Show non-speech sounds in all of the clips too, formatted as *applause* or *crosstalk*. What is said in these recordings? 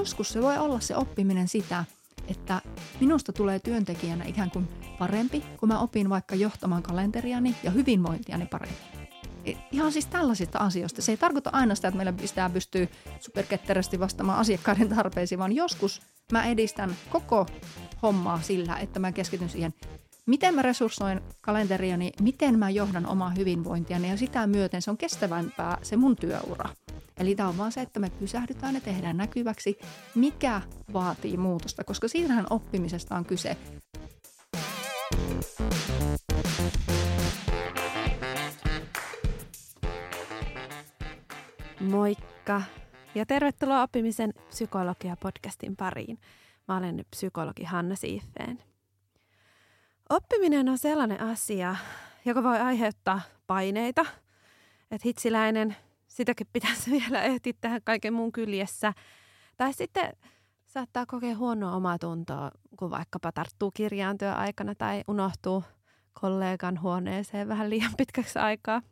joskus se voi olla se oppiminen sitä, että minusta tulee työntekijänä ikään kuin parempi, kun mä opin vaikka johtamaan kalenteriani ja hyvinvointiani paremmin. E, ihan siis tällaisista asioista. Se ei tarkoita aina sitä, että meillä pitää pystyä superketterästi vastaamaan asiakkaiden tarpeisiin, vaan joskus mä edistän koko hommaa sillä, että mä keskityn siihen, miten mä resurssoin kalenteriani, miten mä johdan omaa hyvinvointiani ja sitä myöten se on kestävämpää se mun työura. Eli tämä on vaan se, että me pysähdytään ja tehdään näkyväksi, mikä vaatii muutosta, koska siinähän oppimisesta on kyse. Moikka ja tervetuloa oppimisen psykologia-podcastin pariin. Mä olen psykologi Hanna Siiffeen. Oppiminen on sellainen asia, joka voi aiheuttaa paineita, että hitsiläinen, sitäkin *laughs* pitäisi vielä ehtiä tähän kaiken muun kyljessä. Tai sitten saattaa kokea huonoa omaa tuntoa, kun vaikkapa tarttuu kirjaan työaikana tai unohtuu kollegan huoneeseen vähän liian pitkäksi aikaa.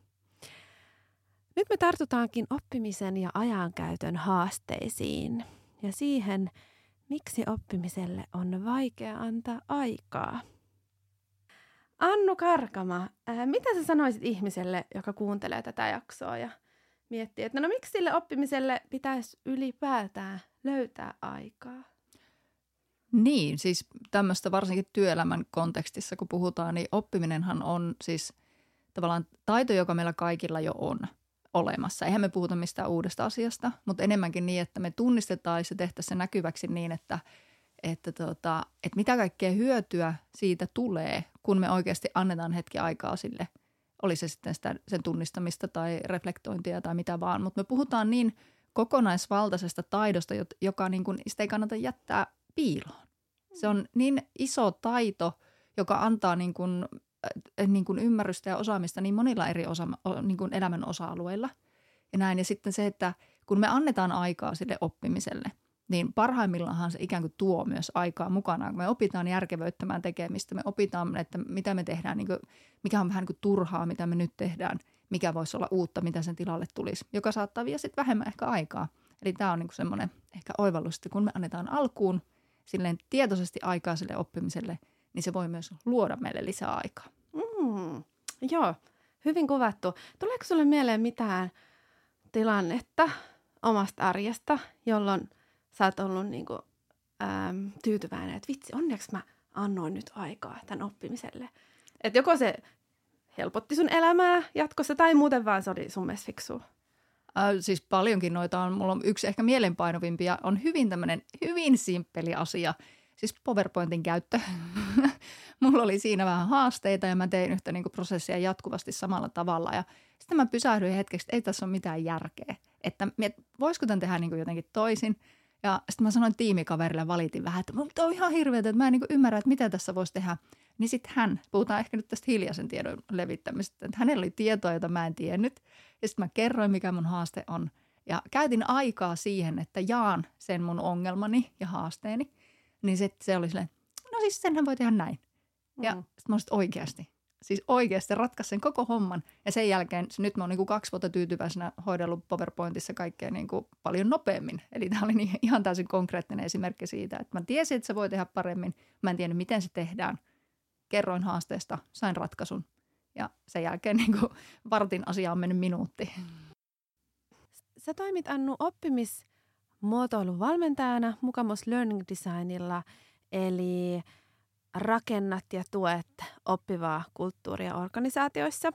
Nyt me tartutaankin oppimisen ja ajankäytön haasteisiin ja siihen, miksi oppimiselle on vaikea antaa aikaa. Annu Karkama, ää, mitä sä sanoisit ihmiselle, joka kuuntelee tätä jaksoa ja miettii, että no miksi sille oppimiselle pitäisi ylipäätään löytää aikaa? Niin, siis tämmöistä varsinkin työelämän kontekstissa, kun puhutaan, niin oppiminenhan on siis tavallaan taito, joka meillä kaikilla jo on olemassa. Eihän me puhuta mistään uudesta asiasta, mutta enemmänkin niin, että me tunnistetaan se tehtäisiin se näkyväksi niin, että, että, tota, että mitä kaikkea hyötyä siitä tulee, kun me oikeasti annetaan hetki aikaa sille – oli se sitten sitä, sen tunnistamista tai reflektointia tai mitä vaan, mutta me puhutaan niin kokonaisvaltaisesta taidosta, joka niin kuin, sitä ei kannata jättää piiloon. Se on niin iso taito, joka antaa niin kuin, äh, niin kuin ymmärrystä ja osaamista niin monilla eri osa, niin kuin elämän osa-alueilla. Ja näin. Ja sitten se, että kun me annetaan aikaa sille oppimiselle – niin parhaimmillaan se ikään kuin tuo myös aikaa mukanaan. Me opitaan järkevöittämään tekemistä, me opitaan, että mitä me tehdään, niin kuin, mikä on vähän niin kuin turhaa, mitä me nyt tehdään, mikä voisi olla uutta, mitä sen tilalle tulisi, joka saattaa vie sitten vähemmän ehkä aikaa. Eli tämä on niin semmoinen ehkä oivallus, että kun me annetaan alkuun silleen tietoisesti aikaa sille oppimiselle, niin se voi myös luoda meille lisää aikaa. Mm, joo, hyvin kuvattu. Tuleeko sinulle mieleen mitään tilannetta omasta arjesta, jolloin – sä oot ollut niin kuin, äm, tyytyväinen, että vitsi, onneksi mä annoin nyt aikaa tämän oppimiselle. Että joko se helpotti sun elämää jatkossa tai muuten vaan se oli sun mielestä fiksua. Äh, siis paljonkin noita on. Mulla on yksi ehkä mielenpainovimpia, on hyvin tämmöinen hyvin simppeli asia. Siis PowerPointin käyttö. *laughs* Mulla oli siinä vähän haasteita ja mä tein yhtä niin prosessia jatkuvasti samalla tavalla. Ja sitten mä pysähdyin hetkeksi, että ei tässä ole mitään järkeä. Että voisiko tämän tehdä niin jotenkin toisin – ja sitten mä sanoin tiimikaverille, valitin vähän, että mutta on ihan hirveätä, että mä en niin ymmärrä, että mitä tässä voisi tehdä. Niin sitten hän, puhutaan ehkä nyt tästä hiljaisen tiedon levittämisestä, että hänellä oli tietoa, jota mä en tiennyt. Ja sitten mä kerroin, mikä mun haaste on. Ja käytin aikaa siihen, että jaan sen mun ongelmani ja haasteeni. Niin se, se oli silleen, no siis senhän voi tehdä näin. Ja mm. sitten mä olisin oikeasti, Siis oikeasti ratkaisi sen koko homman. Ja sen jälkeen, nyt mä oon niin kaksi vuotta tyytyväisenä hoidellut PowerPointissa kaikkea niin kuin paljon nopeammin. Eli tämä oli niin, ihan täysin konkreettinen esimerkki siitä, että mä tiesin, että se voi tehdä paremmin. Mä en tiennyt, miten se tehdään. Kerroin haasteesta, sain ratkaisun. Ja sen jälkeen niin kuin vartin asia on mennyt minuutti. Sä toimit Annu oppimismuotoilun valmentajana Mukamus Learning Designilla, eli – rakennat ja tuet oppivaa kulttuuria organisaatioissa.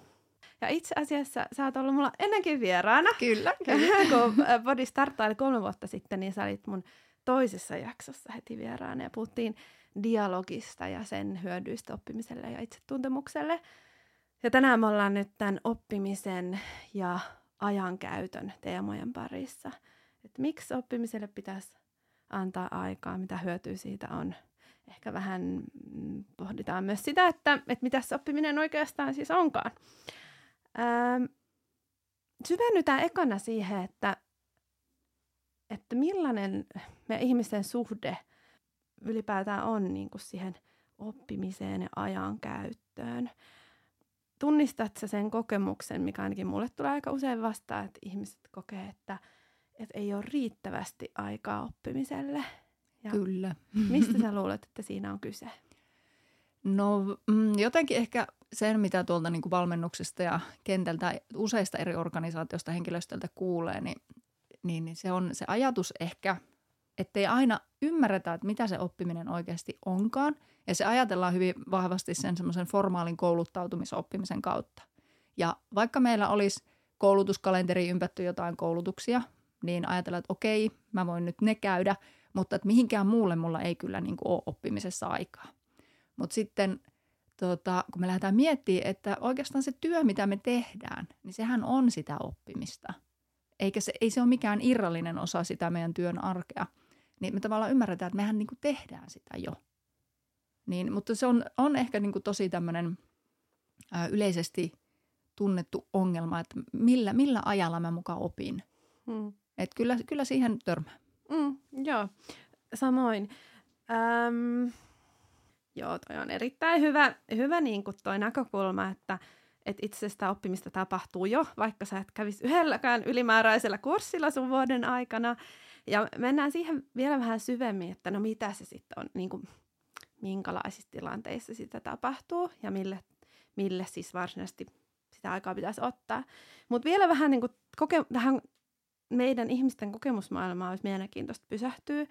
Ja itse asiassa sä oot ollut mulla ennenkin vieraana. Kyllä, *laughs* kyllä. Kun Body starttaili kolme vuotta sitten, niin sä olit mun toisessa jaksossa heti vieraana ja puhuttiin dialogista ja sen hyödyistä oppimiselle ja itsetuntemukselle. Ja tänään me ollaan nyt tämän oppimisen ja ajankäytön teemojen parissa. Että miksi oppimiselle pitäisi antaa aikaa, mitä hyötyä siitä on – ehkä vähän mm, pohditaan myös sitä, että, että mitä se oppiminen oikeastaan siis onkaan. Ähm, syvennytään ekana siihen, että, että millainen me ihmisten suhde ylipäätään on niin kuin siihen oppimiseen ja ajan käyttöön. Tunnistat sä sen kokemuksen, mikä ainakin mulle tulee aika usein vastaan, että ihmiset kokee, että, että ei ole riittävästi aikaa oppimiselle. Ja Kyllä. Mistä sä *laughs* luulet, että siinä on kyse? No mm, jotenkin ehkä sen, mitä tuolta niin kuin valmennuksesta ja kentältä useista eri organisaatioista henkilöstöltä kuulee, niin, niin, niin se on se ajatus ehkä, ettei aina ymmärretä, että mitä se oppiminen oikeasti onkaan. Ja se ajatellaan hyvin vahvasti sen semmoisen formaalin kouluttautumisoppimisen kautta. Ja vaikka meillä olisi koulutuskalenteri ympätty jotain koulutuksia, niin ajatellaan, että okei, mä voin nyt ne käydä, mutta että mihinkään muulle mulla ei kyllä niin kuin ole oppimisessa aikaa. Mutta sitten tota, kun me lähdetään miettimään, että oikeastaan se työ, mitä me tehdään, niin sehän on sitä oppimista. Eikä se, ei se ole mikään irrallinen osa sitä meidän työn arkea. Niin me tavallaan ymmärretään, että mehän niin kuin tehdään sitä jo. Niin, mutta se on, on ehkä niin kuin tosi tämmöinen yleisesti tunnettu ongelma, että millä, millä ajalla mä mukaan opin. Hmm. Et kyllä, kyllä siihen törmää. Mm, joo, samoin. Öm, joo, toi on erittäin hyvä, hyvä niin kuin toi näkökulma, että et itse oppimista tapahtuu jo, vaikka sä et kävisi yhdelläkään ylimääräisellä kurssilla sun vuoden aikana. Ja mennään siihen vielä vähän syvemmin, että no mitä se sitten on, niin kuin, minkälaisissa tilanteissa sitä tapahtuu ja mille, mille siis varsinaisesti sitä aikaa pitäisi ottaa. Mutta vielä vähän niin kuin koke- tähän meidän ihmisten kokemusmaailmaa olisi mielenkiintoista pysähtyä.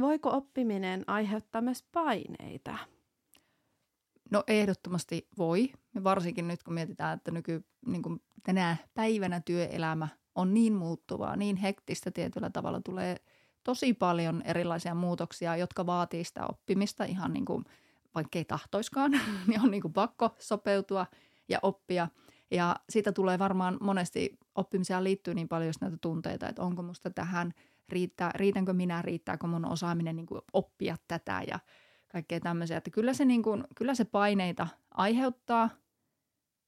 Voiko oppiminen aiheuttaa myös paineita? No ehdottomasti voi. Ja varsinkin nyt kun mietitään, että nyky, niin kuin tänä päivänä työelämä on niin muuttuvaa, niin hektistä tietyllä tavalla tulee tosi paljon erilaisia muutoksia, jotka vaatii sitä oppimista ihan niin kuin, vaikka ei tahtoiskaan, *laughs* niin on niin kuin pakko sopeutua ja oppia – ja siitä tulee varmaan monesti oppimiseen liittyy niin paljon näitä tunteita, että onko musta tähän, riittää, riitänkö minä, riittääkö mun osaaminen niin kuin oppia tätä ja kaikkea tämmöisiä. Että kyllä se, niin kuin, kyllä se paineita aiheuttaa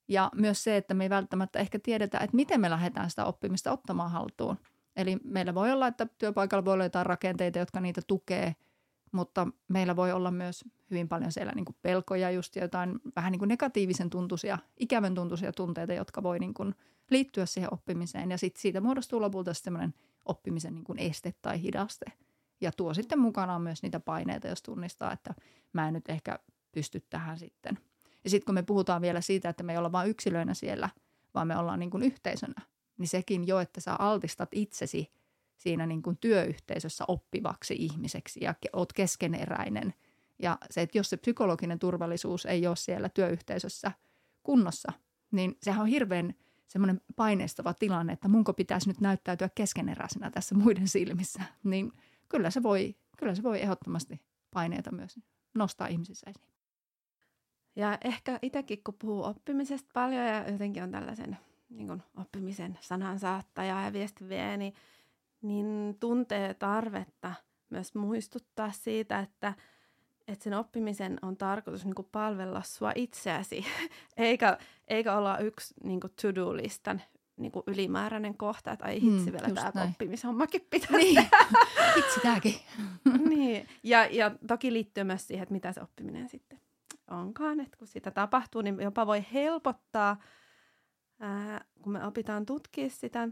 ja myös se, että me ei välttämättä ehkä tiedetä, että miten me lähdetään sitä oppimista ottamaan haltuun. Eli meillä voi olla, että työpaikalla voi olla jotain rakenteita, jotka niitä tukee – mutta meillä voi olla myös hyvin paljon siellä niin kuin pelkoja just ja jotain vähän niin kuin negatiivisen tuntuisia, ikävän tuntuisia tunteita, jotka voi niin kuin liittyä siihen oppimiseen. Ja sitten siitä muodostuu lopulta semmoinen oppimisen niin kuin este tai hidaste. Ja tuo sitten mukanaan myös niitä paineita, jos tunnistaa, että mä en nyt ehkä pysty tähän sitten. Ja sitten kun me puhutaan vielä siitä, että me ei olla vain yksilöinä siellä, vaan me ollaan niin kuin yhteisönä, niin sekin jo, että sä altistat itsesi – siinä niin kuin työyhteisössä oppivaksi ihmiseksi ja oot keskeneräinen. Ja se, että jos se psykologinen turvallisuus ei ole siellä työyhteisössä kunnossa, niin sehän on hirveän semmoinen paineistava tilanne, että munko pitäisi nyt näyttäytyä keskeneräisenä tässä muiden silmissä. Niin kyllä se voi, kyllä se voi ehdottomasti paineita myös nostaa ihmisissä esiin. Ja ehkä itsekin, kun puhuu oppimisesta paljon ja jotenkin on tällaisen niin kuin oppimisen sanansaattaja ja viestivie, niin – niin tuntee tarvetta myös muistuttaa siitä, että, että sen oppimisen on tarkoitus niin kuin palvella sua itseäsi, *laughs* eikä, eikä olla yksi niin kuin to-do-listan niin kuin ylimääräinen kohta, että ai hitsi mm, vielä tämä oppimishommakin pitää niin. *laughs* hitsi tämäkin. *laughs* niin, ja, ja toki liittyy myös siihen, että mitä se oppiminen sitten onkaan, että kun sitä tapahtuu, niin jopa voi helpottaa, ää, kun me opitaan tutkia sitä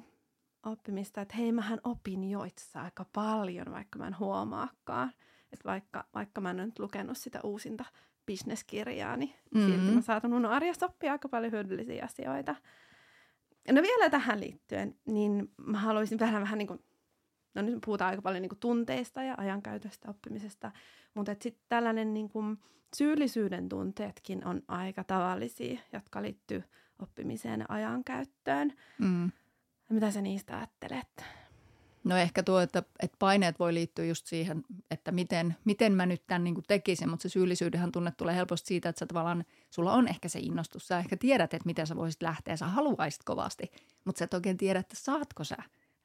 oppimista, että hei, mähän opin jo itse aika paljon, vaikka mä en huomaakaan. Että vaikka, vaikka mä en nyt lukenut sitä uusinta bisneskirjaa, niin mm-hmm. silti mä saatan mun arjessa oppia aika paljon hyödyllisiä asioita. No vielä tähän liittyen, niin mä haluaisin vähän vähän niin kuin, no nyt puhutaan aika paljon niin kuin tunteista ja ajankäytöstä oppimisesta, mutta sitten tällainen niin kuin syyllisyyden tunteetkin on aika tavallisia, jotka liittyy oppimiseen ja ajankäyttöön. Mm. Mitä sä niistä ajattelet? No ehkä tuo, että, että paineet voi liittyä just siihen, että miten, miten mä nyt tämän niin kuin tekisin, mutta se syyllisyydenhän tunne tulee helposti siitä, että sä tavallaan, sulla on ehkä se innostus, sä ehkä tiedät, että miten sä voisit lähteä, sä haluaisit kovasti, mutta sä et oikein tiedä, että saatko sä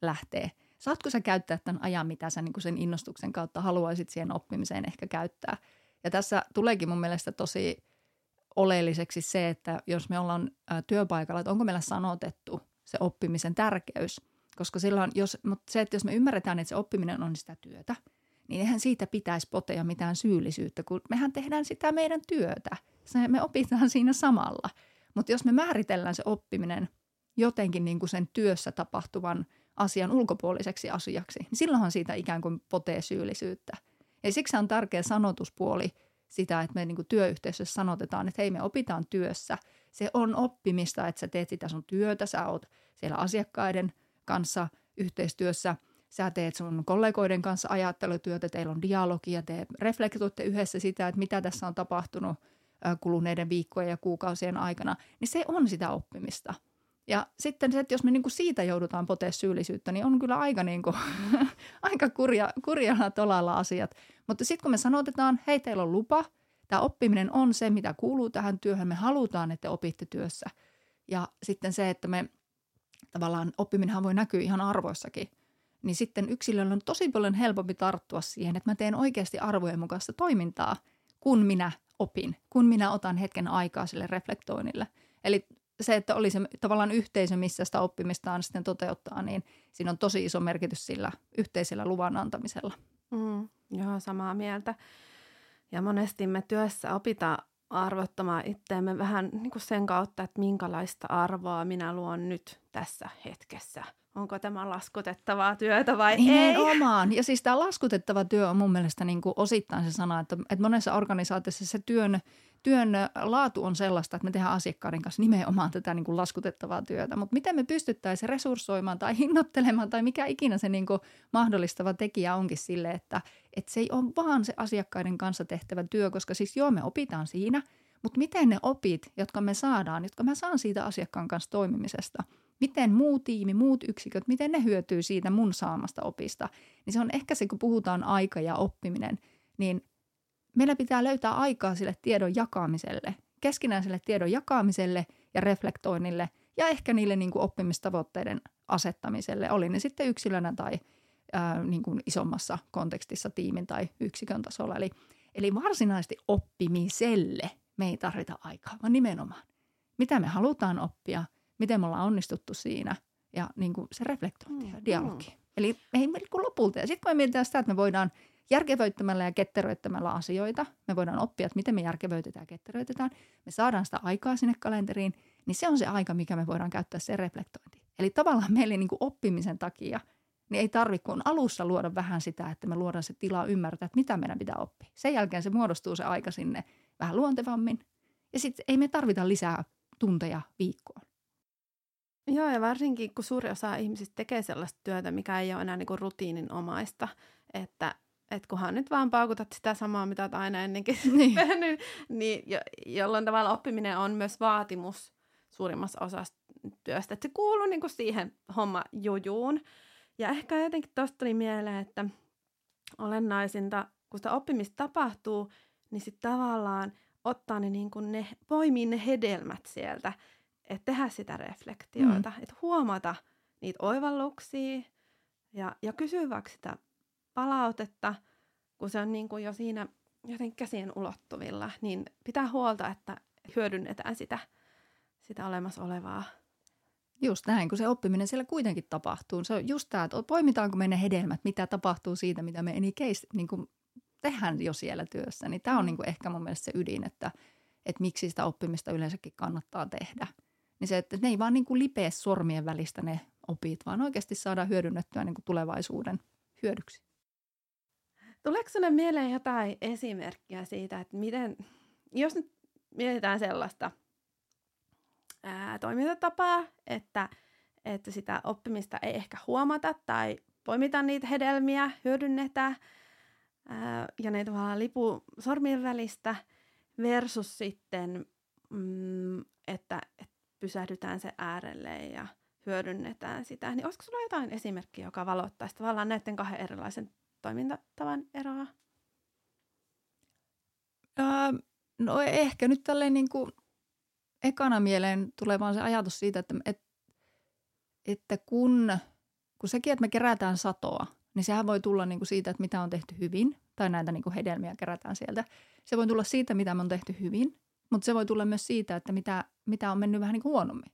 lähteä. Saatko sä käyttää tämän ajan, mitä sä niin kuin sen innostuksen kautta haluaisit siihen oppimiseen ehkä käyttää. Ja tässä tuleekin mun mielestä tosi oleelliseksi se, että jos me ollaan työpaikalla, että onko meillä sanotettu – se oppimisen tärkeys. Koska silloin, jos, mutta se, että jos me ymmärretään, että se oppiminen on sitä työtä, niin eihän siitä pitäisi potea mitään syyllisyyttä, kun mehän tehdään sitä meidän työtä. Se, me opitaan siinä samalla. Mutta jos me määritellään se oppiminen jotenkin niin kuin sen työssä tapahtuvan asian ulkopuoliseksi asiaksi, niin silloinhan siitä ikään kuin potee syyllisyyttä. Ja siksi on tärkeä sanotuspuoli sitä, että me niin kuin työyhteisössä sanotetaan, että hei me opitaan työssä. Se on oppimista, että sä teet sitä sun työtä, sä oot siellä asiakkaiden kanssa yhteistyössä, sä teet sun kollegoiden kanssa ajattelutyötä, teillä on dialogia, te reflektoitte yhdessä sitä, että mitä tässä on tapahtunut kuluneiden viikkojen ja kuukausien aikana, niin se on sitä oppimista. Ja sitten se, että jos me niin kuin siitä joudutaan potea syyllisyyttä, niin on kyllä aika, niin kuin, *laughs* aika kurja, kurjalla tolalla asiat. Mutta sitten kun me sanotetaan, hei teillä on lupa, tämä oppiminen on se, mitä kuuluu tähän työhön, me halutaan, että te opitte työssä. Ja sitten se, että me tavallaan oppiminenhan voi näkyä ihan arvoissakin, niin sitten yksilöllä on tosi paljon helpompi tarttua siihen, että mä teen oikeasti arvojen mukaista toimintaa, kun minä opin, kun minä otan hetken aikaa sille reflektoinnille. Eli se, että oli se tavallaan yhteisö, missä sitä oppimistaan sitten toteuttaa, niin siinä on tosi iso merkitys sillä yhteisellä luvan antamisella. Mm, joo, samaa mieltä. Ja monesti me työssä opitaan arvottamaan itseämme vähän niin kuin sen kautta, että minkälaista arvoa minä luon nyt tässä hetkessä. Onko tämä laskutettavaa työtä vai Nimenomaan. ei? Ja siis tämä laskutettava työ on mun mielestä niin kuin osittain se sana, että, että monessa organisaatiossa se työn työn laatu on sellaista, että me tehdään asiakkaiden kanssa nimenomaan tätä niin kuin laskutettavaa työtä. Mutta miten me pystyttäisiin resurssoimaan tai hinnoittelemaan tai mikä ikinä se niin kuin mahdollistava tekijä onkin sille, että, että se ei ole vaan se asiakkaiden kanssa tehtävä työ, koska siis joo me opitaan siinä, mutta miten ne opit, jotka me saadaan, jotka mä saan siitä asiakkaan kanssa toimimisesta, miten muu tiimi, muut yksiköt, miten ne hyötyy siitä mun saamasta opista, niin se on ehkä se, kun puhutaan aika ja oppiminen, niin meillä pitää löytää aikaa sille tiedon jakamiselle, keskinäiselle tiedon jakamiselle ja reflektoinnille ja ehkä niille niin kuin oppimistavoitteiden asettamiselle, oli ne sitten yksilönä tai ää, niin kuin isommassa kontekstissa tiimin tai yksikön tasolla. Eli, eli varsinaisesti oppimiselle me ei tarvita aikaa, vaan nimenomaan mitä me halutaan oppia, miten me ollaan onnistuttu siinä ja niin kuin se reflektointi ja mm, dialogi. Mm. Eli ei niin lopulta. Ja sitten kun me mietitään sitä, että me voidaan – järkevöittämällä ja ketteröittämällä asioita, me voidaan oppia, että miten me järkevöitetään ja ketteröitetään, me saadaan sitä aikaa sinne kalenteriin, niin se on se aika, mikä me voidaan käyttää se reflektointi. Eli tavallaan meille niin kuin oppimisen takia niin ei tarvitse kuin alussa luoda vähän sitä, että me luodaan se tila ymmärtää, että mitä meidän pitää oppia. Sen jälkeen se muodostuu se aika sinne vähän luontevammin. Ja sitten ei me tarvita lisää tunteja viikkoon. Joo, ja varsinkin kun suuri osa ihmisistä tekee sellaista työtä, mikä ei ole enää niin rutiininomaista, että että kunhan nyt vaan paukutat sitä samaa, mitä olet aina ennenkin *laughs* niin. tehnyt, niin jo, jolloin tavalla oppiminen on myös vaatimus suurimmassa osassa työstä. Että se kuuluu niin kuin siihen homma jujuun. Ja ehkä jotenkin tuosta tuli mieleen, että olennaisinta, kun sitä oppimista tapahtuu, niin sitten tavallaan ottaa ne, niin kuin ne, poimii ne hedelmät sieltä, että tehdä sitä reflektioita, mm. että huomata niitä oivalluksia ja, ja kysyä vaikka sitä palautetta, kun se on niin kuin jo siinä jotenkin käsien ulottuvilla, niin pitää huolta, että hyödynnetään sitä, sitä olemassa olevaa. Just näin, kun se oppiminen siellä kuitenkin tapahtuu. Se on just tämä, että poimitaanko me ne hedelmät, mitä tapahtuu siitä, mitä me eni case, niin kuin tehdään jo siellä työssä. Niin tämä on mm. niin kuin ehkä mun mielestä se ydin, että, että miksi sitä oppimista yleensäkin kannattaa tehdä. Niin se, että ne ei vaan niin kuin lipeä sormien välistä ne opit, vaan oikeasti saadaan hyödynnettyä niin kuin tulevaisuuden hyödyksi. Tuleeko sinulle mieleen jotain esimerkkiä siitä, että miten, jos nyt mietitään sellaista ää, toimintatapaa, että, että sitä oppimista ei ehkä huomata tai poimita niitä hedelmiä, hyödynnetään ää, ja ne tavallaan lipu sormien välistä versus sitten, mm, että, että pysähdytään se äärelle ja hyödynnetään sitä. Niin olisiko sinulla jotain esimerkkiä, joka valottaisi tavallaan näiden kahden erilaisen toimintatavan eroa? Öö, no ehkä nyt tälleen niin kuin ekana mieleen tulee vaan se ajatus siitä, että, että, että kun, kun sekin, että me kerätään satoa, niin sehän voi tulla niin kuin siitä, että mitä on tehty hyvin, tai näitä niin kuin hedelmiä kerätään sieltä. Se voi tulla siitä, mitä me on tehty hyvin, mutta se voi tulla myös siitä, että mitä, mitä on mennyt vähän niin kuin huonommin.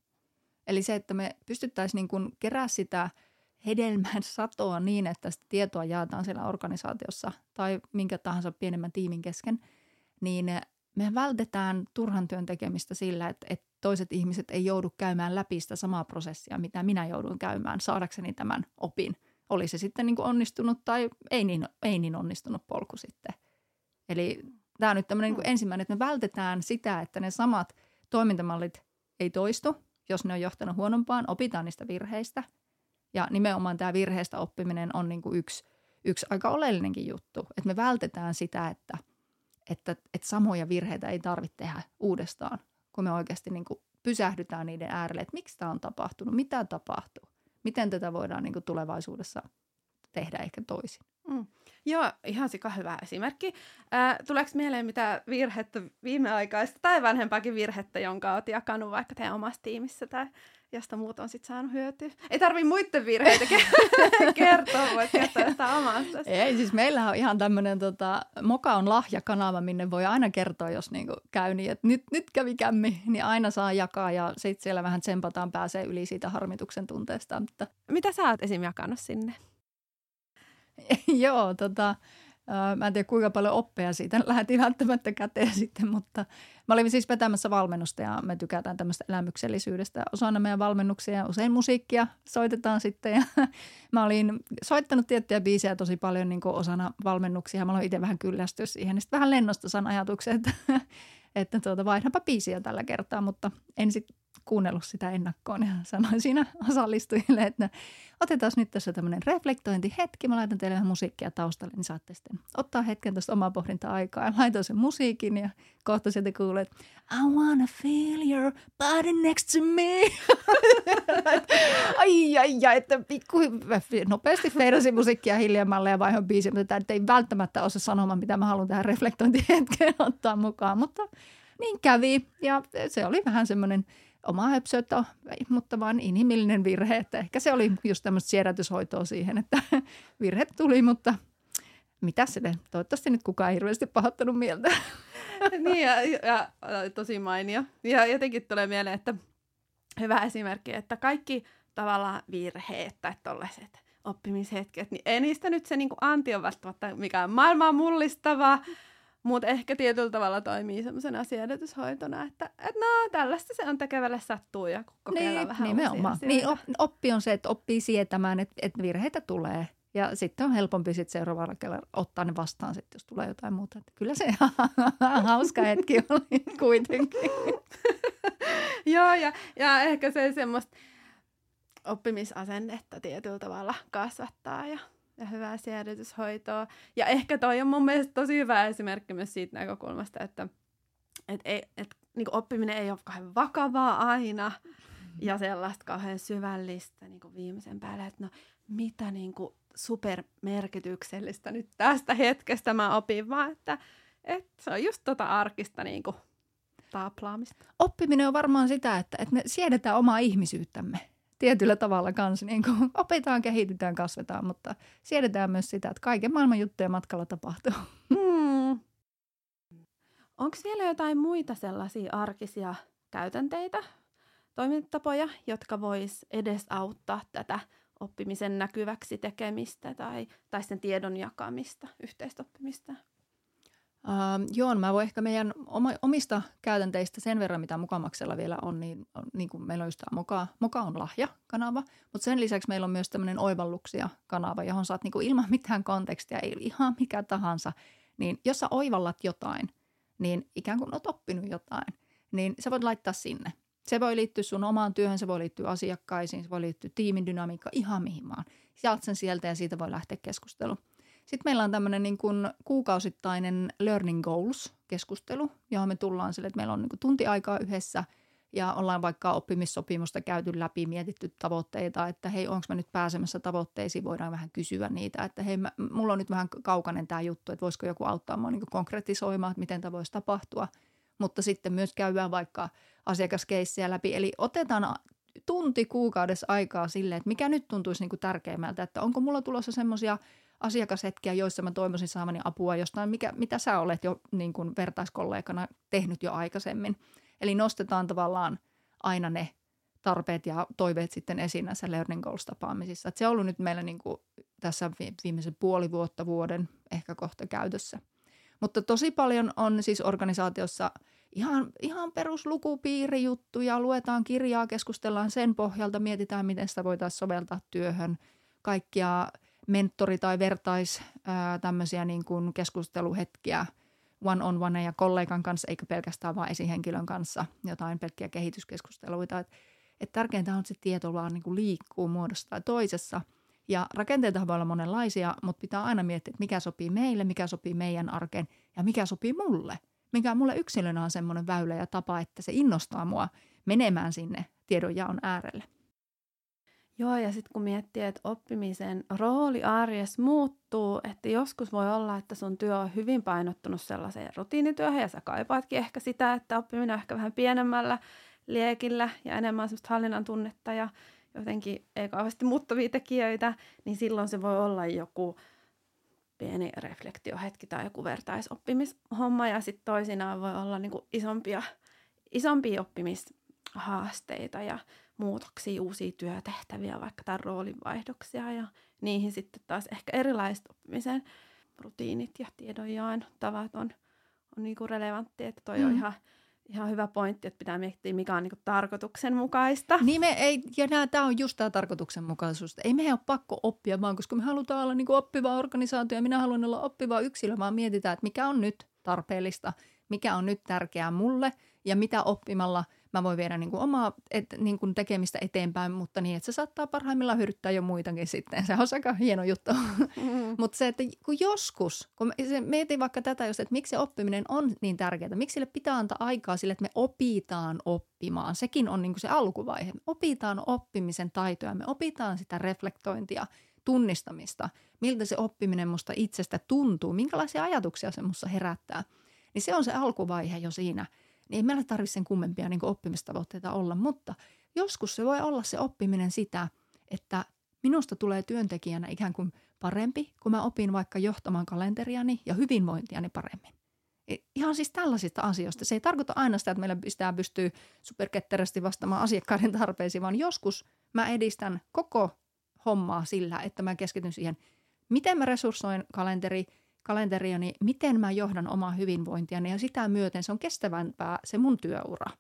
Eli se, että me pystyttäisiin niin kuin kerää sitä – hedelmän *laughs* satoa niin, että sitä tietoa jaetaan siellä organisaatiossa tai minkä tahansa pienemmän tiimin kesken, niin me vältetään turhan työn tekemistä sillä, että, että toiset ihmiset ei joudu käymään läpi sitä samaa prosessia, mitä minä joudun käymään saadakseni tämän opin. Oli se sitten niin kuin onnistunut tai ei niin, ei niin onnistunut polku sitten. Eli tämä on nyt tämmöinen niin ensimmäinen, että me vältetään sitä, että ne samat toimintamallit ei toistu, jos ne on johtanut huonompaan, opitaan niistä virheistä. Ja nimenomaan tämä virheestä oppiminen on niin kuin yksi, yksi aika oleellinenkin juttu, että me vältetään sitä, että, että, että samoja virheitä ei tarvitse tehdä uudestaan, kun me oikeasti niin kuin pysähdytään niiden äärelle, että miksi tämä on tapahtunut, mitä tapahtuu, miten tätä voidaan niin kuin tulevaisuudessa tehdä ehkä toisin. Mm. Joo, ihan sika hyvä esimerkki. Äh, tuleeko mieleen mitä virhettä viimeaikaista tai vanhempaakin virhettä, jonka olet jakanut vaikka teidän omassa tiimissä tai josta muut on sitten saanut hyötyä? Ei tarvi muiden virheitä *laughs* kertoa, voit kertoa sitä omasta. Ei, siis meillä on ihan tämmöinen tota, Moka on lahjakanava, minne voi aina kertoa, jos niinku käy niin, että nyt, nyt kävi kämmi, niin aina saa jakaa ja sitten siellä vähän tsempataan, pääsee yli siitä harmituksen tunteesta. Mutta... Mitä sä oot esim. jakanut sinne? *laughs* Joo, tota, mä en tiedä kuinka paljon oppeja siitä *laughs* lähti välttämättä käteen sitten, mutta mä olin siis vetämässä valmennusta ja me tykätään tämmöistä elämyksellisyydestä osana meidän valmennuksia. Usein musiikkia soitetaan sitten ja *laughs* mä olin soittanut tiettyjä biisejä tosi paljon niin osana valmennuksia. Mä olin itse vähän kyllästyä siihen, niin sitten vähän lennosta san ajatuksen, että, että tuota, vaihdanpa biisiä tällä kertaa, mutta en sitten kuunnellut sitä ennakkoon ja sanoin siinä osallistujille, että otetaan nyt tässä tämmöinen reflektointihetki. Mä laitan teille musiikkia taustalle, niin saatte sitten ottaa hetken tuosta omaa pohdinta-aikaa. Ja laitoin sen musiikin ja kohta sieltä kuulee, että I wanna feel your body next to me. *laughs* ai, ai, ai, että pikku, nopeasti feidasin musiikkia hiljemmalle ja vaihoin biisiä, mutta tämä ei välttämättä osaa sanomaan, mitä mä haluan tähän reflektointihetkeen ottaa mukaan, mutta niin kävi ja se oli vähän semmoinen – oma höpsötö, mutta vaan inhimillinen virhe. Että ehkä se oli just tämmöistä siedätyshoitoa siihen, että *laughs* virhe tuli, mutta mitä se Toivottavasti nyt kukaan ei hirveästi pahoittanut mieltä. *laughs* niin ja, ja, tosi mainio. Ja jotenkin tulee mieleen, että hyvä esimerkki, että kaikki tavallaan virheet tai tollaiset oppimishetket, niin ei niistä nyt se niin anti on välttämättä mikään maailmaa mullistava, mutta ehkä tietyllä tavalla toimii semmoisena siedätyshoitona, että et no tällaista se on tekevälle sattuu ja kokeillaan niin, vähän nimenomaan. Niin, oppi on se, että oppii sietämään, että, että virheitä tulee. Ja sitten on helpompi sitten seuraavalla kerralla ottaa ne vastaan, sit, jos tulee jotain muuta. Että kyllä se *laughs* hauska hetki oli kuitenkin. *laughs* Joo, ja, ja ehkä se semmoista oppimisasennetta tietyllä tavalla kasvattaa ja ja hyvää siedätyshoitoa. Ja ehkä toi on mun mielestä tosi hyvä esimerkki myös siitä näkökulmasta, että et, ei, et, niin oppiminen ei ole kauhean vakavaa aina ja sellaista kauhean syvällistä niin viimeisen päälle, että no mitä niin kuin supermerkityksellistä nyt tästä hetkestä mä opin, vaan että, että se on just tota arkista niin kuin taaplaamista. Oppiminen on varmaan sitä, että, että me siedetään omaa ihmisyyttämme tietyllä tavalla kanssa niin kuin *laughs* opitaan, kehitytään, kasvetaan, mutta siedetään myös sitä, että kaiken maailman juttuja matkalla tapahtuu. *laughs* Hmm. Onko vielä jotain muita sellaisia arkisia käytänteitä, toimintatapoja, jotka vois edesauttaa tätä oppimisen näkyväksi tekemistä tai, tai sen tiedon jakamista, yhteistoppimista? Uh, joo, mä voin ehkä meidän omista käytänteistä sen verran, mitä Mukamaksella vielä on, niin, niin kuin meillä on just tämä Moka, Moka on lahja-kanava, mutta sen lisäksi meillä on myös tämmöinen oivalluksia-kanava, johon saat niin kuin ilman *laughs* mitään kontekstia, ei ihan mikä tahansa, niin jos sä oivallat jotain, niin ikään kuin oot oppinut jotain, niin sä voit laittaa sinne. Se voi liittyä sun omaan työhön, se voi liittyä asiakkaisiin, se voi liittyä tiimin dynamiikkaan, ihan mihin vaan. Saat sen sieltä ja siitä voi lähteä keskusteluun. Sitten meillä on tämmöinen niin kuin kuukausittainen learning goals-keskustelu, johon me tullaan sille, että meillä on niin kuin tunti aikaa yhdessä ja ollaan vaikka oppimissopimusta käyty läpi, mietitty tavoitteita, että hei, onko mä nyt pääsemässä tavoitteisiin, voidaan vähän kysyä niitä, että hei, mä, mulla on nyt vähän kaukainen tämä juttu, että voisiko joku auttaa mua niin konkretisoimaan, että miten tämä voisi tapahtua, mutta sitten myös käydään vaikka asiakaskeissejä läpi, eli otetaan tunti kuukaudessa aikaa sille, että mikä nyt tuntuisi niin kuin tärkeimmältä, että onko mulla tulossa semmoisia – asiakashetkiä, joissa mä toivoisin saamani apua jostain, mikä, mitä sä olet jo niin kuin vertaiskollegana tehnyt jo aikaisemmin. Eli nostetaan tavallaan aina ne tarpeet ja toiveet sitten esiin näissä Learning Goals-tapaamisissa. Se on ollut nyt meillä niin kuin tässä viimeisen puoli vuotta, vuoden ehkä kohta käytössä. Mutta tosi paljon on siis organisaatiossa ihan, ihan peruslukupiirijuttuja, luetaan kirjaa, keskustellaan sen pohjalta, mietitään, miten sitä voitaisiin soveltaa työhön. Kaikkia mentori- tai vertais ää, tämmöisiä niin kuin keskusteluhetkiä one on one ja kollegan kanssa, eikä pelkästään vain esihenkilön kanssa, jotain pelkkiä kehityskeskusteluita. Et, et tärkeintä on, että se tieto vaan niin kuin liikkuu muodossa tai toisessa. Ja rakenteita voi olla monenlaisia, mutta pitää aina miettiä, että mikä sopii meille, mikä sopii meidän arkeen ja mikä sopii mulle. Mikä mulle yksilönä on semmoinen väylä ja tapa, että se innostaa mua menemään sinne tiedonjaon äärelle. Joo, ja sitten kun miettii, että oppimisen rooli arjessa muuttuu, että joskus voi olla, että sun työ on hyvin painottunut sellaiseen rutiinityöhön, ja sä kaipaatkin ehkä sitä, että oppiminen on ehkä vähän pienemmällä liekillä ja enemmän semmoista hallinnan tunnetta ja jotenkin ei kauheasti muuttavia tekijöitä, niin silloin se voi olla joku pieni reflektiohetki tai joku vertaisoppimishomma, ja sitten toisinaan voi olla niinku isompia, isompia oppimishaasteita ja muutoksia, uusia työtehtäviä, vaikka tai roolinvaihdoksia ja niihin sitten taas ehkä erilaiset oppimisen rutiinit ja tiedonjaon tavat on, on niinku relevantti, että toi mm. on ihan, ihan hyvä pointti, että pitää miettiä, mikä on niinku tarkoituksenmukaista. Niin me ei, ja tämä on just tämä tarkoituksenmukaisuus. Ei meidän ole pakko oppia vaan, koska me halutaan olla niinku oppiva organisaatio ja minä haluan olla oppiva yksilö, vaan mietitään, että mikä on nyt tarpeellista, mikä on nyt tärkeää mulle ja mitä oppimalla – mä voin viedä niin kuin omaa et, niin kuin tekemistä eteenpäin, mutta niin, että se saattaa parhaimmillaan hyödyttää jo muitakin sitten. Se on aika hieno juttu. Mm. mutta se, että kun joskus, kun mietin vaikka tätä just, että miksi se oppiminen on niin tärkeää, miksi sille pitää antaa aikaa sille, että me opitaan oppimaan. Sekin on niin kuin se alkuvaihe. Me opitaan oppimisen taitoja, me opitaan sitä reflektointia, tunnistamista, miltä se oppiminen musta itsestä tuntuu, minkälaisia ajatuksia se musta herättää. Niin se on se alkuvaihe jo siinä – niin ei meillä tarvitse sen kummempia niin oppimistavoitteita olla, mutta joskus se voi olla se oppiminen sitä, että minusta tulee työntekijänä ikään kuin parempi, kun mä opin vaikka johtamaan kalenteriani ja hyvinvointiani paremmin. E, ihan siis tällaisista asioista. Se ei tarkoita aina sitä, että meillä pitää pystyä superketterästi vastaamaan asiakkaiden tarpeisiin, vaan joskus mä edistän koko hommaa sillä, että mä keskityn siihen, miten mä resurssoin kalenteri – kalenteriani, niin miten mä johdan omaa hyvinvointiani ja sitä myöten se on kestävämpää se mun työura.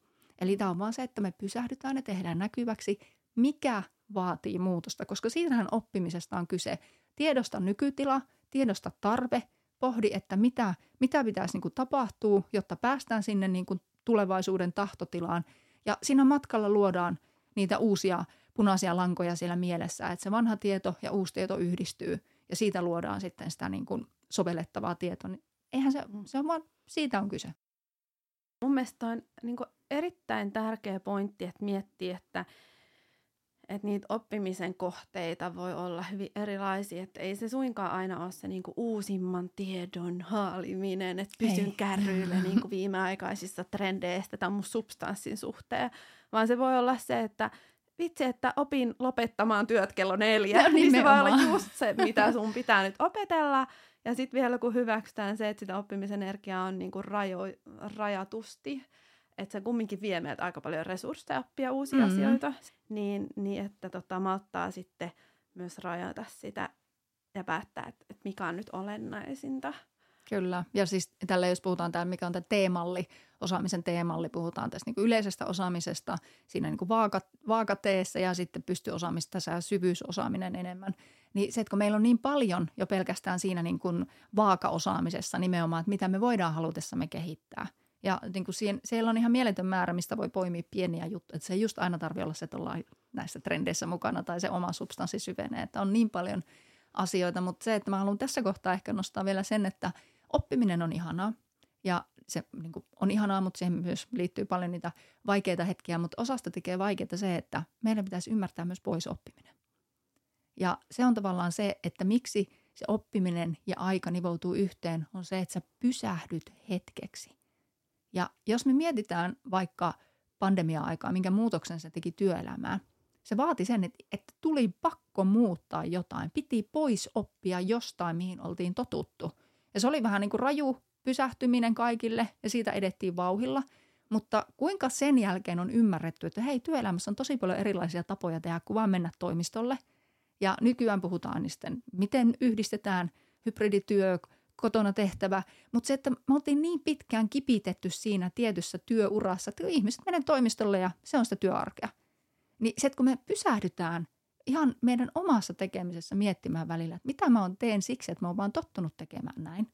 Eli tämä on vaan se, että me pysähdytään ja tehdään näkyväksi, mikä vaatii muutosta, koska siitähän oppimisesta on kyse. Tiedosta nykytila, tiedosta tarve, pohdi, että mitä, mitä pitäisi niin kuin tapahtua, jotta päästään sinne niin kuin tulevaisuuden tahtotilaan. Ja siinä matkalla luodaan niitä uusia punaisia lankoja siellä mielessä, että se vanha tieto ja uusi tieto yhdistyy ja siitä luodaan sitten sitä niin kuin sovellettavaa tietoa, niin eihän se, se on vaan, siitä on kyse. Mun mielestä on niin erittäin tärkeä pointti, että miettii, että, että niitä oppimisen kohteita voi olla hyvin erilaisia. Että ei se suinkaan aina ole se niin uusimman tiedon haaliminen, että pysyn ei. kärryillä *laughs* niin viimeaikaisissa trendeistä tai mun substanssin suhteen, vaan se voi olla se, että vitsi, että opin lopettamaan työt kello neljä, no, niin se voi olla just se, mitä sun pitää nyt opetella. Ja sitten vielä kun hyväksytään se, että sitä oppimisen energiaa on niin kuin rajo, rajatusti, että se kumminkin vie meiltä aika paljon resursseja oppia uusia mm-hmm. asioita, niin, niin että tota, malttaa sitten myös rajata sitä ja päättää, että, että mikä on nyt olennaisinta. Kyllä, ja siis tällä jos puhutaan täällä, mikä on tämä teemalli, osaamisen teemalli, puhutaan tästä niin yleisestä osaamisesta, siinä niin kuin vaaka, vaakateessa ja sitten pystyosaamista, tässä syvyysosaaminen enemmän. Niin se, että kun meillä on niin paljon jo pelkästään siinä niin kuin vaakaosaamisessa nimenomaan, että mitä me voidaan halutessamme kehittää. Ja niin kuin siihen, siellä on ihan mieletön määrä, mistä voi poimia pieniä juttuja. Että se ei just aina tarvitse olla se, että ollaan näissä trendeissä mukana tai se oma substanssi syvenee. Että on niin paljon asioita, mutta se, että mä haluan tässä kohtaa ehkä nostaa vielä sen, että – oppiminen on ihanaa ja se niin kuin, on ihanaa, mutta siihen myös liittyy paljon niitä vaikeita hetkiä, mutta osasta tekee vaikeaa se, että meidän pitäisi ymmärtää myös pois oppiminen. Ja se on tavallaan se, että miksi se oppiminen ja aika nivoutuu yhteen, on se, että sä pysähdyt hetkeksi. Ja jos me mietitään vaikka pandemia-aikaa, minkä muutoksen se teki työelämään, se vaati sen, että, että tuli pakko muuttaa jotain. Piti pois oppia jostain, mihin oltiin totuttu – ja se oli vähän niin kuin raju pysähtyminen kaikille ja siitä edettiin vauhilla. Mutta kuinka sen jälkeen on ymmärretty, että hei, työelämässä on tosi paljon erilaisia tapoja tehdä kuin vaan mennä toimistolle. Ja nykyään puhutaan sitten, miten yhdistetään hybridityö, kotona tehtävä, mutta se, että me oltiin niin pitkään kipitetty siinä tietyssä työurassa, että ihmiset menee toimistolle ja se on sitä työarkea. Niin se, että kun me pysähdytään ihan meidän omassa tekemisessä miettimään välillä, että mitä mä teen siksi, että mä oon vaan tottunut tekemään näin.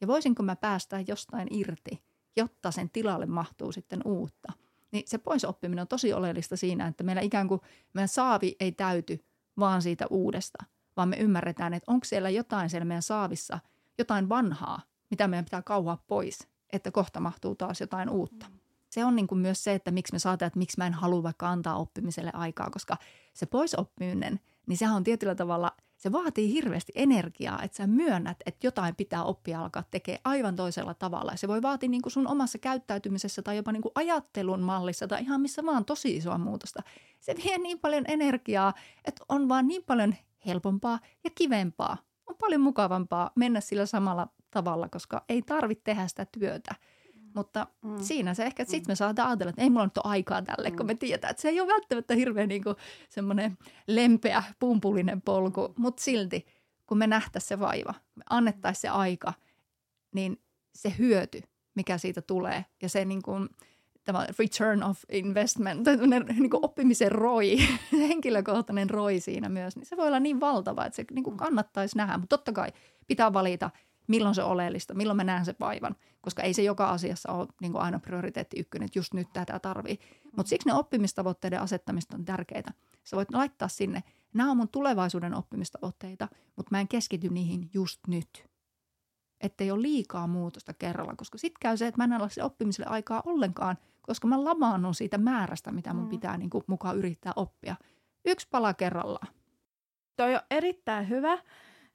Ja voisinko mä päästä jostain irti, jotta sen tilalle mahtuu sitten uutta. Niin se pois oppiminen on tosi oleellista siinä, että meillä ikään kuin meidän saavi ei täyty vaan siitä uudesta, vaan me ymmärretään, että onko siellä jotain siellä meidän saavissa, jotain vanhaa, mitä meidän pitää kauhaa pois, että kohta mahtuu taas jotain uutta. Se on niin kuin myös se, että miksi me saataan, että miksi mä en halua vaikka antaa oppimiselle aikaa, koska se pois oppiminen, niin sehän on tietyllä tavalla – se vaatii hirveästi energiaa, että sä myönnät, että jotain pitää oppia alkaa tekemään aivan toisella tavalla. Se voi vaatia niin kuin sun omassa käyttäytymisessä tai jopa niin kuin ajattelun mallissa tai ihan missä vaan tosi isoa muutosta. Se vie niin paljon energiaa, että on vaan niin paljon helpompaa ja kivempaa. On paljon mukavampaa mennä sillä samalla tavalla, koska ei tarvitse tehdä sitä työtä – mutta mm. siinä se ehkä, että sitten me mm. saadaan ajatella, että ei mulla nyt ole aikaa tälle, mm. kun me tiedetään, että se ei ole välttämättä hirveän niin semmoinen lempeä, pumpullinen polku, mm. mutta silti kun me nähtäisiin se vaiva, me annettaisiin se aika, niin se hyöty, mikä siitä tulee ja se niin kuin, tämä return of investment, niin kuin oppimisen roi, *laughs* henkilökohtainen roi siinä myös, niin se voi olla niin valtava, että se niin kuin kannattaisi nähdä. Mutta totta kai pitää valita – milloin se on oleellista, milloin mä näen sen vaivan, koska ei se joka asiassa ole niin kuin aina prioriteetti ykkönen, että just nyt tätä tarvii. Mutta siksi ne oppimistavoitteiden asettamista on tärkeitä. Sä voit laittaa sinne, nämä on mun tulevaisuuden oppimistavoitteita, mutta mä en keskity niihin just nyt. Että ei ole liikaa muutosta kerralla, koska sitten käy se, että mä en ole oppimiselle aikaa ollenkaan, koska mä lamaannun siitä määrästä, mitä mun mm. pitää niin kuin, mukaan yrittää oppia. Yksi pala kerrallaan. Toi on erittäin hyvä.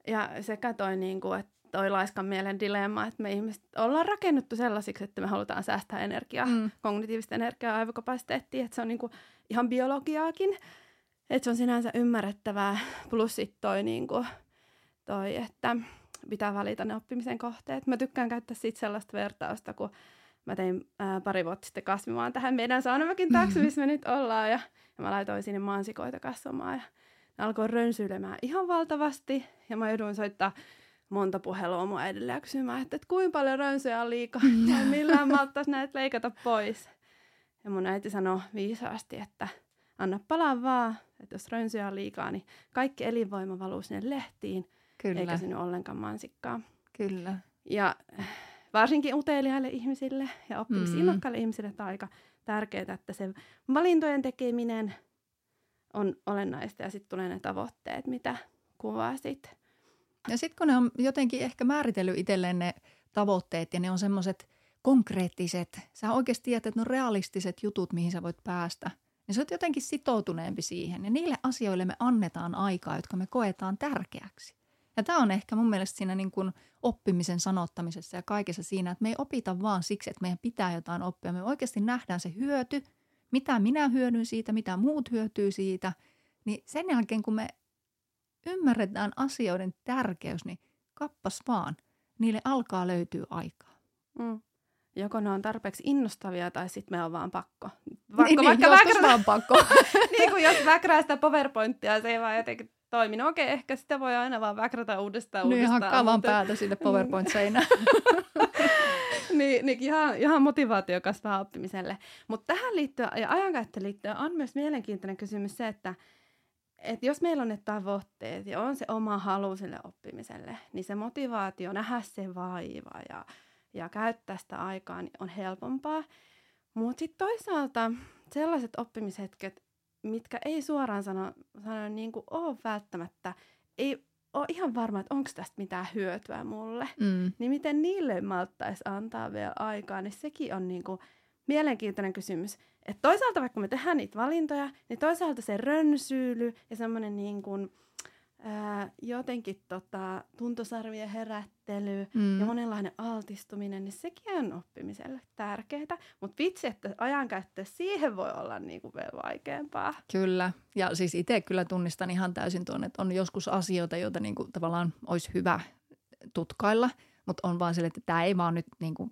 Ja sekä toi, niin kuin, että toi laiskan mielen dilemma, että me ihmiset ollaan rakennettu sellaisiksi, että me halutaan säästää energiaa, mm. kognitiivista energiaa, aivokapasiteettia, että se on niinku ihan biologiaakin, että se on sinänsä ymmärrettävää, plus sitten toi, niinku, toi, että pitää valita ne oppimisen kohteet. Mä tykkään käyttää siitä sellaista vertausta, kun mä tein ää, pari vuotta sitten kasvimaan tähän meidän saunamäkin taakse, missä me nyt ollaan, ja, ja mä laitoin sinne mansikoita kasvamaan, ja ne alkoi rönsyilemään ihan valtavasti, ja mä jouduin soittaa monta puhelua mun äidille ja kysymään, että, että kuinka paljon rönsyjä on liikaa, *laughs* tai millään malttaisi näitä leikata pois. Ja mun äiti sanoi viisaasti, että anna palaa vaan, että jos rönsyjä on liikaa, niin kaikki elinvoima valuu sinne lehtiin, Kyllä. eikä sinne ollenkaan mansikkaa. Kyllä. Ja varsinkin uteliaille ihmisille ja oppimisinnokkaille mm. ihmisille tämä on aika tärkeää, että se valintojen tekeminen on olennaista ja sitten tulee ne tavoitteet, mitä kuvasit. Ja sitten kun ne on jotenkin ehkä määritellyt itselleen ne tavoitteet ja ne on semmoiset konkreettiset, sä oikeasti tiedät, että ne on realistiset jutut, mihin sä voit päästä, niin sä oot jotenkin sitoutuneempi siihen. Ja niille asioille me annetaan aikaa, jotka me koetaan tärkeäksi. Ja tämä on ehkä mun mielestä siinä niin kuin oppimisen sanottamisessa ja kaikessa siinä, että me ei opita vaan siksi, että meidän pitää jotain oppia. Me oikeasti nähdään se hyöty, mitä minä hyödyn siitä, mitä muut hyötyy siitä. Niin sen jälkeen, kun me ymmärretään asioiden tärkeys, niin kappas vaan, niille alkaa löytyä aikaa. Mm. Joko ne on tarpeeksi innostavia tai sitten me on vaan pakko. Pakko niin, vaikka niin, väkrä... vaan pakko. *laughs* niin kuin jos väkrää sitä PowerPointia, se ei vaan jotenkin toimi. No okei, ehkä sitä voi aina vaan väkrätä uudestaan niin, uudestaan. Niin, hakkaa vaan päätä sinne PowerPoint-seinään. *laughs* niin, niin ihan, ihan motivaatio kasvaa oppimiselle. Mutta tähän liittyen ja ajankäyttöön liittyen on myös mielenkiintoinen kysymys se, että et jos meillä on ne tavoitteet ja on se oma halu sille oppimiselle, niin se motivaatio nähdä se vaiva ja, ja käyttää sitä aikaa niin on helpompaa. Mutta sitten toisaalta sellaiset oppimishetket, mitkä ei suoraan sano, sano niin kuin ole välttämättä, ei ole ihan varma, että onko tästä mitään hyötyä mulle, mm. niin miten niille malttaisi antaa vielä aikaa, niin sekin on niin kuin mielenkiintoinen kysymys. Et toisaalta vaikka me tehdään niitä valintoja, niin toisaalta se rönsyily ja semmoinen niin kuin, ää, jotenkin tota, tuntosarvien herättely mm. ja monenlainen altistuminen, niin sekin on oppimiselle tärkeää. Mutta vitsi, että ajankäyttö siihen voi olla niin kuin vielä vaikeampaa. Kyllä. Ja siis itse kyllä tunnistan ihan täysin tuon, että on joskus asioita, joita niin kuin tavallaan olisi hyvä tutkailla, mutta on vaan sille, että tämä ei vaan nyt niin kuin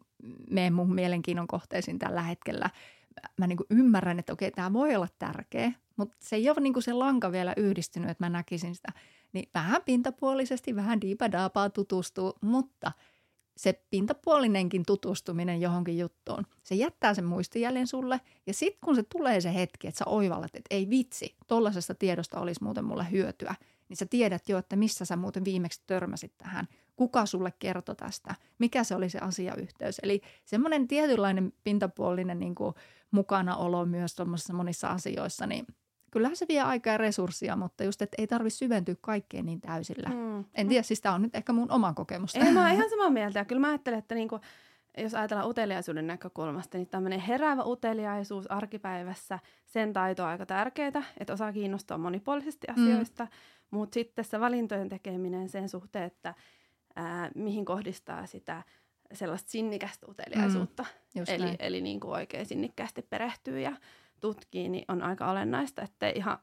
mene mun mielenkiinnon kohteisiin tällä hetkellä. Mä niin kuin ymmärrän, että okei, tämä voi olla tärkeä, mutta se ei ole niin kuin se lanka vielä yhdistynyt, että mä näkisin sitä niin vähän pintapuolisesti, vähän diipadaapaa tutustuu, mutta se pintapuolinenkin tutustuminen johonkin juttuun, se jättää sen muistijäljen sulle. Ja sitten kun se tulee se hetki, että sä oivallat, että ei vitsi, tollaisesta tiedosta olisi muuten mulle hyötyä, niin sä tiedät jo, että missä sä muuten viimeksi törmäsit tähän, kuka sulle kertoi tästä, mikä se oli se asiayhteys. Eli semmoinen tietynlainen pintapuolinen niin kuin mukanaolo myös tuommoisissa monissa asioissa, niin kyllähän se vie aikaa ja resurssia, mutta just, että ei tarvitse syventyä kaikkeen niin täysillä. Mm. En tiedä, siis tämä on nyt ehkä mun oma kokemus. Ei, mä oon ihan samaa mieltä. Kyllä mä ajattelen, että niinku, jos ajatellaan uteliaisuuden näkökulmasta, niin tämmöinen heräävä uteliaisuus arkipäivässä, sen taito on aika tärkeää, että osaa kiinnostua monipuolisesti mm. asioista, mm. mutta sitten se valintojen tekeminen sen suhteen, että ää, mihin kohdistaa sitä sellaista sinnikästä uteliaisuutta, mm, eli, eli niin kuin oikein sinnikkäästi perehtyy ja tutkii, niin on aika olennaista, ettei ihan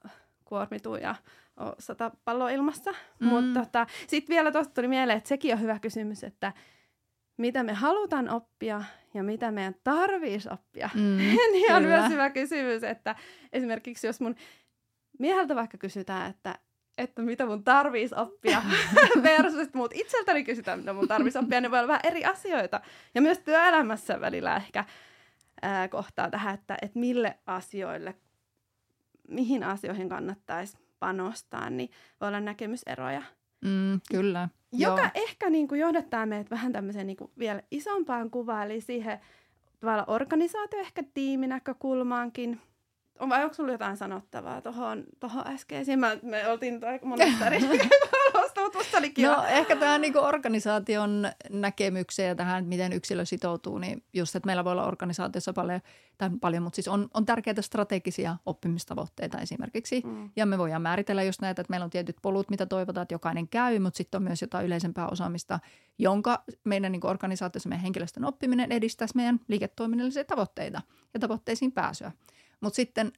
kuormitu ja ole sata palloa ilmassa. Mm. Mutta tota, sitten vielä tuosta tuli mieleen, että sekin on hyvä kysymys, että mitä me halutaan oppia ja mitä meidän tarvitsisi oppia. Mm, *laughs* niin on myös hyvä kysymys, että esimerkiksi jos mun mieheltä vaikka kysytään, että että mitä mun tarvitsisi oppia *laughs* versus muut itseltäni kysytään, mitä mun tarvitsisi oppia, niin voi olla vähän eri asioita. Ja myös työelämässä välillä ehkä ää, kohtaa tähän, että, että mille asioille, mihin asioihin kannattaisi panostaa, niin voi olla näkemyseroja. Mm, kyllä. Joka Joo. ehkä niin kuin johdattaa meidät vähän tämmöiseen niin kuin vielä isompaan kuvaan, eli siihen organisaatio ehkä tiiminäkökulmaankin – on vai onko sinulla jotain sanottavaa tuohon tohon äskeisiin? Mä, me oltiin monesta eri *laughs* No ehkä tähän niin organisaation näkemykseen ja tähän, että miten yksilö sitoutuu, niin just, että meillä voi olla organisaatiossa paljon, tai paljon mutta siis on, on tärkeitä strategisia oppimistavoitteita esimerkiksi. Mm. Ja me voidaan määritellä just näitä, että meillä on tietyt polut, mitä toivotaan, että jokainen käy, mutta sitten on myös jotain yleisempää osaamista, jonka meidän niin organisaatiossa meidän henkilöstön oppiminen edistäisi meidän liiketoiminnallisia tavoitteita ja tavoitteisiin pääsyä. Mutta sitten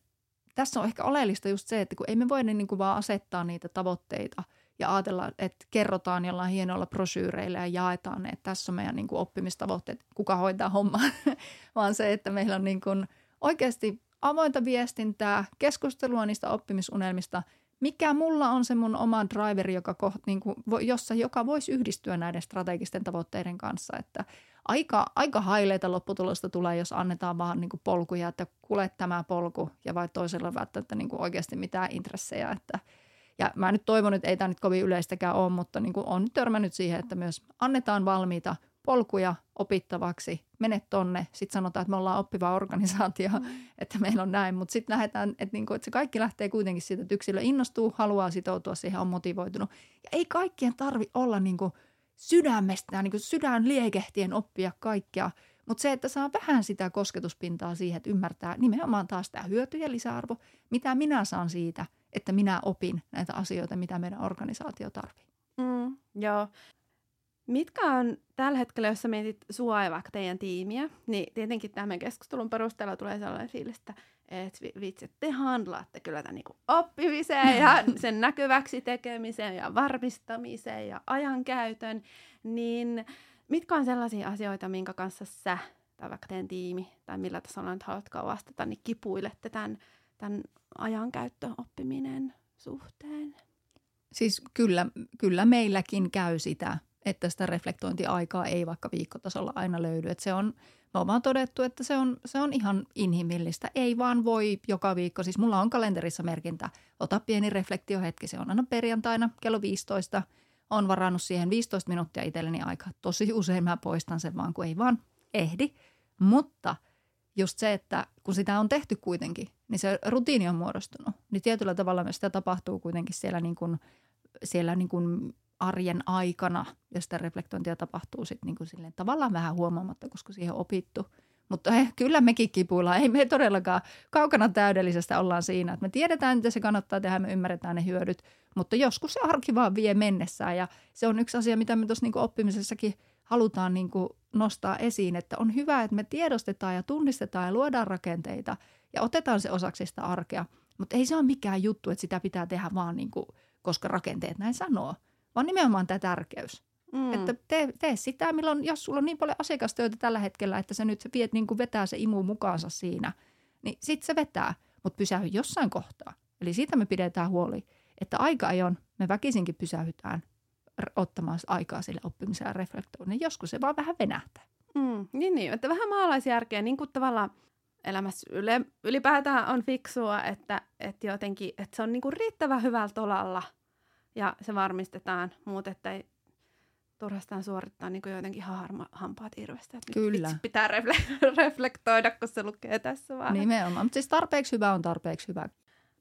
tässä on ehkä oleellista just se, että kun ei me voida niin kuin vaan asettaa niitä tavoitteita ja ajatella, että kerrotaan jollain hienoilla brosyyreillä ja jaetaan ne, että tässä on meidän niin kuin oppimistavoitteet, kuka hoitaa hommaa, *laughs* vaan se, että meillä on niin kuin oikeasti avointa viestintää, keskustelua niistä oppimisunelmista, mikä mulla on se mun oma driveri, joka, niin kuin, jossa, joka voisi yhdistyä näiden strategisten tavoitteiden kanssa, että aika, aika haileita lopputulosta tulee, jos annetaan vaan niin kuin polkuja, että kuule tämä polku ja vai toisella välttämättä niin kuin oikeasti mitään intressejä. Että, ja mä nyt toivon, että ei tämä nyt kovin yleistäkään ole, mutta niin kuin on törmännyt siihen, että myös annetaan valmiita polkuja opittavaksi, mene tonne, sitten sanotaan, että me ollaan oppiva organisaatio, mm. *laughs* että meillä on näin, mutta sitten lähdetään, että, niinku, että se kaikki lähtee kuitenkin siitä, että yksilö innostuu, haluaa sitoutua siihen, on motivoitunut. Ja ei kaikkien tarvi olla niinku – sydämestään, niin sydän liekehtien oppia kaikkea. Mutta se, että saa vähän sitä kosketuspintaa siihen, että ymmärtää nimenomaan taas tämä hyöty ja lisäarvo, mitä minä saan siitä, että minä opin näitä asioita, mitä meidän organisaatio tarvii. Mm, joo. Mitkä on tällä hetkellä, jos sä mietit sua ja vaikka teidän tiimiä, niin tietenkin tämän keskustelun perusteella tulee sellainen fiilis, että että vitsi, te handlaatte kyllä tämän niin oppimiseen ja *laughs* sen näkyväksi tekemiseen ja varmistamiseen ja ajankäytön, niin mitkä on sellaisia asioita, minkä kanssa sä tai vaikka teidän tiimi tai millä tasolla nyt haluatkaan vastata, niin kipuilette tämän, tämän ajankäyttöoppiminen suhteen? Siis kyllä, kyllä meilläkin käy sitä, että sitä reflektointiaikaa ei vaikka viikkotasolla aina löydy. Että se on, me ollaan todettu, että se on, se on ihan inhimillistä. Ei vaan voi joka viikko. Siis mulla on kalenterissa merkintä, ota pieni reflektiohetki. Se on aina perjantaina kello 15. On varannut siihen 15 minuuttia itselleni aikaa. Tosi usein mä poistan sen vaan, kun ei vaan ehdi. Mutta just se, että kun sitä on tehty kuitenkin, niin se rutiini on muodostunut. Niin tietyllä tavalla myös sitä tapahtuu kuitenkin siellä, niin kuin, siellä niin kuin arjen aikana ja sitä reflektointia tapahtuu sitten niin kuin silleen tavallaan vähän huomaamatta, koska siihen on opittu. Mutta eh, kyllä mekin kipuillaan. Ei me todellakaan kaukana täydellisestä ollaan siinä, että me tiedetään, mitä se kannattaa tehdä, me ymmärretään ne hyödyt, mutta joskus se arki vaan vie mennessään ja se on yksi asia, mitä me tuossa niin oppimisessakin halutaan niin kuin nostaa esiin, että on hyvä, että me tiedostetaan ja tunnistetaan ja luodaan rakenteita ja otetaan se osaksi sitä arkea, mutta ei se ole mikään juttu, että sitä pitää tehdä vaan niin kuin, koska rakenteet näin sanoo – vaan nimenomaan tämä tärkeys. Mm. Että tee, tee sitä, milloin, jos sulla on niin paljon asiakastyötä tällä hetkellä, että sä nyt viet, niin kuin vetää se imu mukaansa siinä, niin sit se vetää, mutta pysähy jossain kohtaa. Eli siitä me pidetään huoli, että aika ajon me väkisinkin pysähytään ottamaan aikaa sille oppimiseen ja reflektoon, niin joskus se vaan vähän venähtää. Mm, niin, niin, että vähän maalaisjärkeä, niin kuin tavallaan elämässä yle, ylipäätään on fiksua, että, että jotenkin, että se on niin kuin riittävän hyvällä tolalla ja se varmistetaan, mutta että ei turhastaan suorittaa niin kuin jotenkin harma, hampaat irvestä. Että Kyllä. Nyt pitää refle- *laughs* reflektoida, kun se lukee tässä vaan. Nimenomaan, mutta siis tarpeeksi hyvä on tarpeeksi hyvä.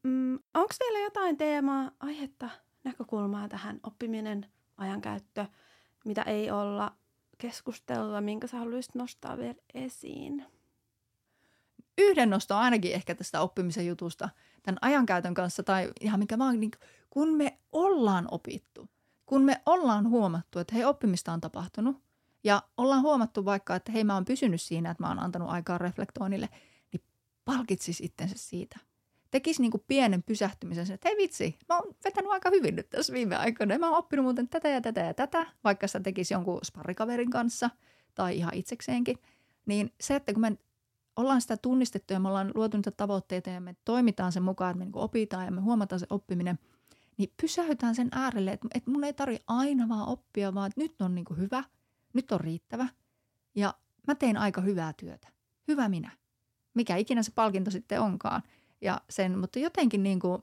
Mm, Onko teillä jotain teemaa, aihetta, näkökulmaa tähän oppiminen, ajankäyttö, mitä ei olla keskustelua, minkä sä haluaisit nostaa vielä esiin? Yhden nosto ainakin ehkä tästä oppimisen jutusta tämän ajankäytön kanssa tai ihan mikä vaan, niin kun me ollaan opittu, kun me ollaan huomattu, että hei oppimista on tapahtunut ja ollaan huomattu vaikka, että hei mä oon pysynyt siinä, että mä oon antanut aikaa reflektoinnille, niin palkitsis itsensä siitä tekisi niin pienen pysähtymisen, että hei vitsi, mä oon vetänyt aika hyvin nyt tässä viime aikoina. Mä oon oppinut muuten tätä ja tätä ja tätä, vaikka sitä tekisi jonkun sparrikaverin kanssa tai ihan itsekseenkin. Niin se, että kun me ollaan sitä tunnistettu ja me ollaan luotu niitä tavoitteita ja me toimitaan sen mukaan, että me niin opitaan ja me huomataan se oppiminen, niin pysäytään sen äärelle, että, että mun ei tarvi aina vaan oppia, vaan että nyt on niin kuin hyvä, nyt on riittävä ja mä tein aika hyvää työtä. Hyvä minä. Mikä ikinä se palkinto sitten onkaan – ja sen, mutta jotenkin niin kuin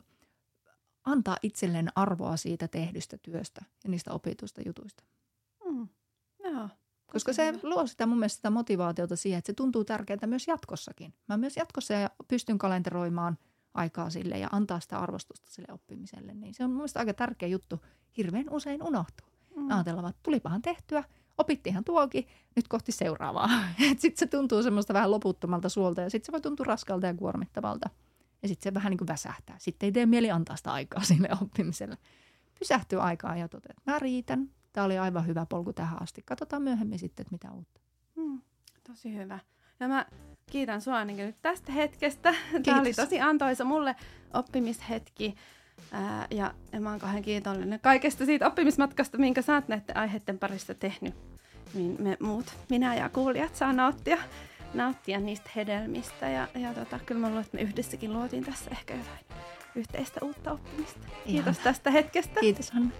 antaa itselleen arvoa siitä tehdystä työstä ja niistä opituista jutuista. Mm. Joo, Koska se hyvä. luo sitä mun mielestä sitä motivaatiota siihen, että se tuntuu tärkeää myös jatkossakin. Mä myös jatkossa ja pystyn kalenteroimaan aikaa sille ja antaa sitä arvostusta sille oppimiselle. Niin se on mun mielestä aika tärkeä juttu. Hirveän usein unohtuu. Mm. Ajatellaan, että tulipahan tehtyä, opittiinhan tuokin, nyt kohti seuraavaa. *laughs* Sitten se tuntuu semmoista vähän loputtomalta suolta ja sitten se voi tuntua raskalta ja kuormittavalta. Ja sitten se vähän niin kuin väsähtää. Sitten ei tee mieli antaa sitä aikaa *laughs* sille oppimiselle. Pysähtyy aikaa ja toteaa, että mä riitän. Tämä oli aivan hyvä polku tähän asti. Katsotaan myöhemmin sitten, että mitä uutta. Hmm, tosi hyvä. Ja mä kiitän sua niin nyt tästä hetkestä. Kiitos. Tämä oli tosi antoisa mulle oppimishetki. Ää, ja, mä oon kahden kiitollinen kaikesta siitä oppimismatkasta, minkä sä oot näiden aiheiden parissa tehnyt. Niin me muut, minä ja kuulijat saa nauttia nauttia niistä hedelmistä. Ja, ja tota, kyllä mä luulen, että me yhdessäkin luotiin tässä ehkä jotain yhteistä uutta oppimista. Kiitos Ihan. tästä hetkestä. Kiitos Hanna.